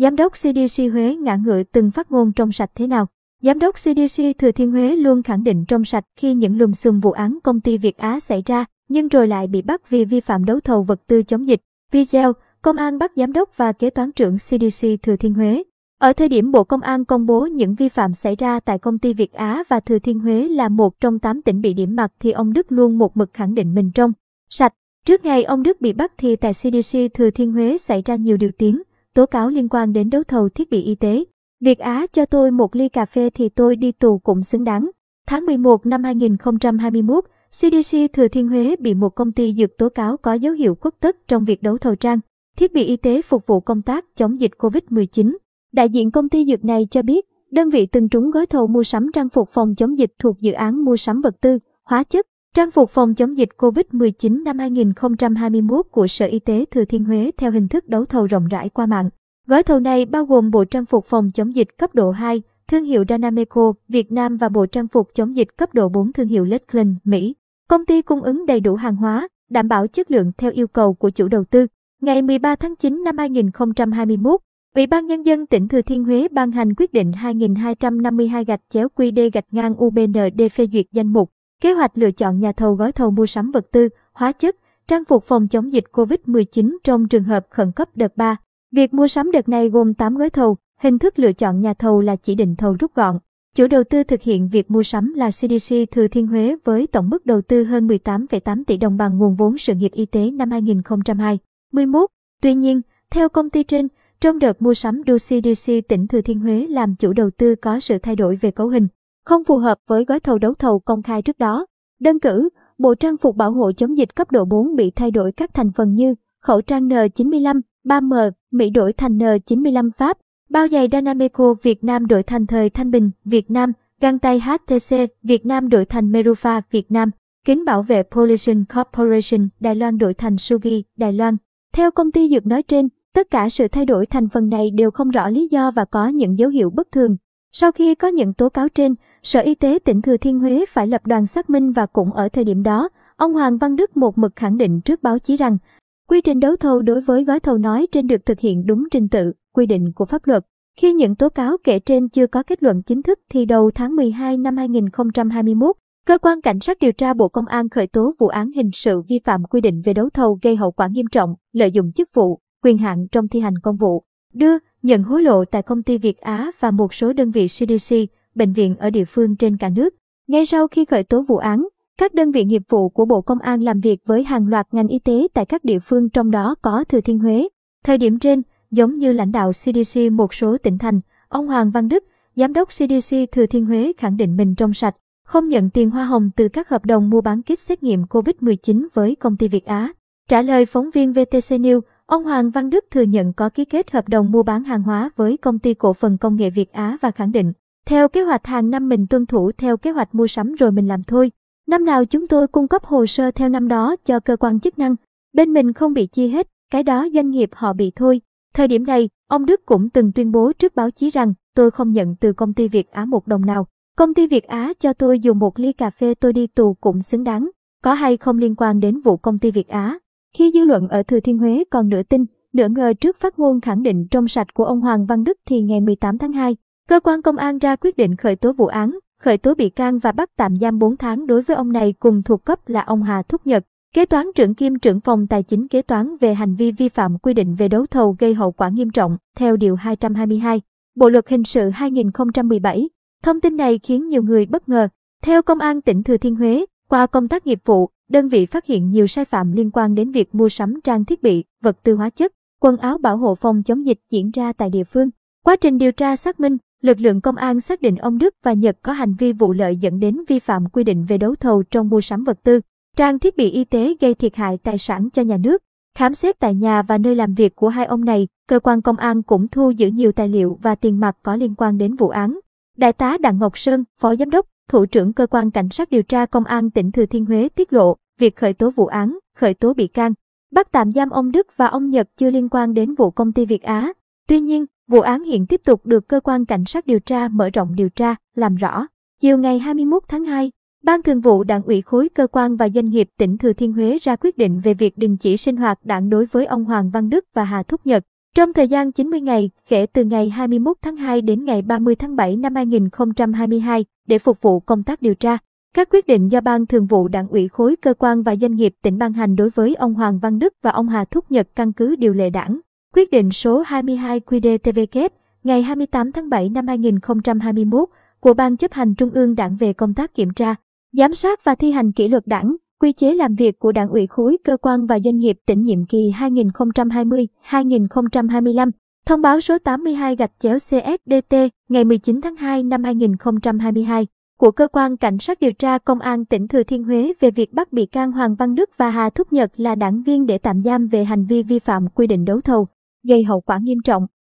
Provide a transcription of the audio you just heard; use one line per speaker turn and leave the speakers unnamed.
Giám đốc CDC Huế ngã ngựa từng phát ngôn trong sạch thế nào? Giám đốc CDC Thừa Thiên Huế luôn khẳng định trong sạch khi những lùm xùm vụ án công ty Việt Á xảy ra, nhưng rồi lại bị bắt vì vi phạm đấu thầu vật tư chống dịch. Video, Công an bắt giám đốc và kế toán trưởng CDC Thừa Thiên Huế. Ở thời điểm Bộ Công an công bố những vi phạm xảy ra tại công ty Việt Á và Thừa Thiên Huế là một trong 8 tỉnh bị điểm mặt thì ông Đức luôn một mực khẳng định mình trong sạch. Trước ngày ông Đức bị bắt thì tại CDC Thừa Thiên Huế xảy ra nhiều điều tiếng, tố cáo liên quan đến đấu thầu thiết bị y tế. Việt Á cho tôi một ly cà phê thì tôi đi tù cũng xứng đáng. Tháng 11 năm 2021, CDC Thừa Thiên Huế bị một công ty dược tố cáo có dấu hiệu khuất tất trong việc đấu thầu trang, thiết bị y tế phục vụ công tác chống dịch COVID-19. Đại diện công ty dược này cho biết, đơn vị từng trúng gói thầu mua sắm trang phục phòng chống dịch thuộc dự án mua sắm vật tư, hóa chất, trang phục phòng chống dịch COVID-19 năm 2021 của Sở Y tế Thừa Thiên Huế theo hình thức đấu thầu rộng rãi qua mạng. Gói thầu này bao gồm bộ trang phục phòng chống dịch cấp độ 2, thương hiệu Danameco, Việt Nam và bộ trang phục chống dịch cấp độ 4 thương hiệu Lakeland Mỹ. Công ty cung ứng đầy đủ hàng hóa, đảm bảo chất lượng theo yêu cầu của chủ đầu tư. Ngày 13 tháng 9 năm 2021, Ủy ban Nhân dân tỉnh Thừa Thiên Huế ban hành quyết định 2252 gạch chéo QD gạch ngang UBND phê duyệt danh mục, kế hoạch lựa chọn nhà thầu gói thầu mua sắm vật tư, hóa chất, trang phục phòng chống dịch COVID-19 trong trường hợp khẩn cấp đợt 3. Việc mua sắm đợt này gồm 8 gói thầu, hình thức lựa chọn nhà thầu là chỉ định thầu rút gọn. Chủ đầu tư thực hiện việc mua sắm là CDC Thừa Thiên Huế với tổng mức đầu tư hơn 18,8 tỷ đồng bằng nguồn vốn sự nghiệp y tế năm 2021. Tuy nhiên, theo công ty trên, trong đợt mua sắm do CDC tỉnh Thừa Thiên Huế làm chủ đầu tư có sự thay đổi về cấu hình, không phù hợp với gói thầu đấu thầu công khai trước đó. Đơn cử, bộ trang phục bảo hộ chống dịch cấp độ 4 bị thay đổi các thành phần như khẩu trang N95, 3M, Mỹ đổi thành N95 Pháp, bao giày Danameco Việt Nam đổi thành thời Thanh Bình, Việt Nam, găng tay HTC, Việt Nam đổi thành Merufa, Việt Nam, kính bảo vệ Pollution Corporation, Đài Loan đổi thành Sugi, Đài Loan. Theo công ty dược nói trên, tất cả sự thay đổi thành phần này đều không rõ lý do và có những dấu hiệu bất thường. Sau khi có những tố cáo trên, Sở Y tế tỉnh Thừa Thiên Huế phải lập đoàn xác minh và cũng ở thời điểm đó, ông Hoàng Văn Đức một mực khẳng định trước báo chí rằng Quy trình đấu thầu đối với gói thầu nói trên được thực hiện đúng trình tự, quy định của pháp luật. Khi những tố cáo kể trên chưa có kết luận chính thức thì đầu tháng 12 năm 2021, Cơ quan Cảnh sát điều tra Bộ Công an khởi tố vụ án hình sự vi phạm quy định về đấu thầu gây hậu quả nghiêm trọng, lợi dụng chức vụ, quyền hạn trong thi hành công vụ, đưa, nhận hối lộ tại công ty Việt Á và một số đơn vị CDC, bệnh viện ở địa phương trên cả nước. Ngay sau khi khởi tố vụ án, các đơn vị nghiệp vụ của Bộ Công an làm việc với hàng loạt ngành y tế tại các địa phương trong đó có Thừa Thiên Huế. Thời điểm trên, giống như lãnh đạo CDC một số tỉnh thành, ông Hoàng Văn Đức, giám đốc CDC Thừa Thiên Huế khẳng định mình trong sạch, không nhận tiền hoa hồng từ các hợp đồng mua bán kit xét nghiệm COVID-19 với công ty Việt Á. Trả lời phóng viên VTC News, ông Hoàng Văn Đức thừa nhận có ký kết hợp đồng mua bán hàng hóa với công ty cổ phần công nghệ Việt Á và khẳng định, theo kế hoạch hàng năm mình tuân thủ theo kế hoạch mua sắm rồi mình làm thôi. Năm nào chúng tôi cung cấp hồ sơ theo năm đó cho cơ quan chức năng, bên mình không bị chia hết, cái đó doanh nghiệp họ bị thôi. Thời điểm này, ông Đức cũng từng tuyên bố trước báo chí rằng tôi không nhận từ công ty Việt Á một đồng nào. Công ty Việt Á cho tôi dùng một ly cà phê tôi đi tù cũng xứng đáng. Có hay không liên quan đến vụ công ty Việt Á? Khi dư luận ở Thừa Thiên Huế còn nửa tin, nửa ngờ trước phát ngôn khẳng định trong sạch của ông Hoàng Văn Đức thì ngày 18 tháng 2, cơ quan công an ra quyết định khởi tố vụ án, khởi tố bị can và bắt tạm giam 4 tháng đối với ông này cùng thuộc cấp là ông Hà Thúc Nhật, kế toán trưởng kiêm trưởng phòng tài chính kế toán về hành vi vi phạm quy định về đấu thầu gây hậu quả nghiêm trọng theo điều 222 Bộ luật hình sự 2017. Thông tin này khiến nhiều người bất ngờ. Theo Công an tỉnh Thừa Thiên Huế, qua công tác nghiệp vụ, đơn vị phát hiện nhiều sai phạm liên quan đến việc mua sắm trang thiết bị, vật tư hóa chất, quần áo bảo hộ phòng chống dịch diễn ra tại địa phương. Quá trình điều tra xác minh, lực lượng công an xác định ông Đức và Nhật có hành vi vụ lợi dẫn đến vi phạm quy định về đấu thầu trong mua sắm vật tư, trang thiết bị y tế gây thiệt hại tài sản cho nhà nước. Khám xét tại nhà và nơi làm việc của hai ông này, cơ quan công an cũng thu giữ nhiều tài liệu và tiền mặt có liên quan đến vụ án. Đại tá Đặng Ngọc Sơn, Phó Giám đốc, Thủ trưởng Cơ quan Cảnh sát điều tra Công an tỉnh Thừa Thiên Huế tiết lộ, việc khởi tố vụ án, khởi tố bị can, bắt tạm giam ông Đức và ông Nhật chưa liên quan đến vụ công ty Việt Á. Tuy nhiên, vụ án hiện tiếp tục được Cơ quan Cảnh sát điều tra mở rộng điều tra, làm rõ. Chiều ngày 21 tháng 2, Ban Thường vụ Đảng ủy khối cơ quan và doanh nghiệp tỉnh Thừa Thiên Huế ra quyết định về việc đình chỉ sinh hoạt đảng đối với ông Hoàng Văn Đức và Hà Thúc Nhật. Trong thời gian 90 ngày, kể từ ngày 21 tháng 2 đến ngày 30 tháng 7 năm 2022, để phục vụ công tác điều tra, các quyết định do Ban Thường vụ Đảng ủy khối cơ quan và doanh nghiệp tỉnh ban hành đối với ông Hoàng Văn Đức và ông Hà Thúc Nhật căn cứ điều lệ đảng. Quyết định số 22 QĐ-TVK ngày 28 tháng 7 năm 2021 của Ban chấp hành Trung ương Đảng về công tác kiểm tra, giám sát và thi hành kỷ luật đảng, quy chế làm việc của Đảng ủy khối cơ quan và doanh nghiệp tỉnh nhiệm kỳ 2020-2025. Thông báo số 82 gạch chéo CSDT ngày 19 tháng 2 năm 2022 của Cơ quan Cảnh sát điều tra Công an tỉnh Thừa Thiên Huế về việc bắt bị can Hoàng Văn Đức và Hà Thúc Nhật là đảng viên để tạm giam về hành vi vi phạm quy định đấu thầu, gây hậu quả nghiêm trọng.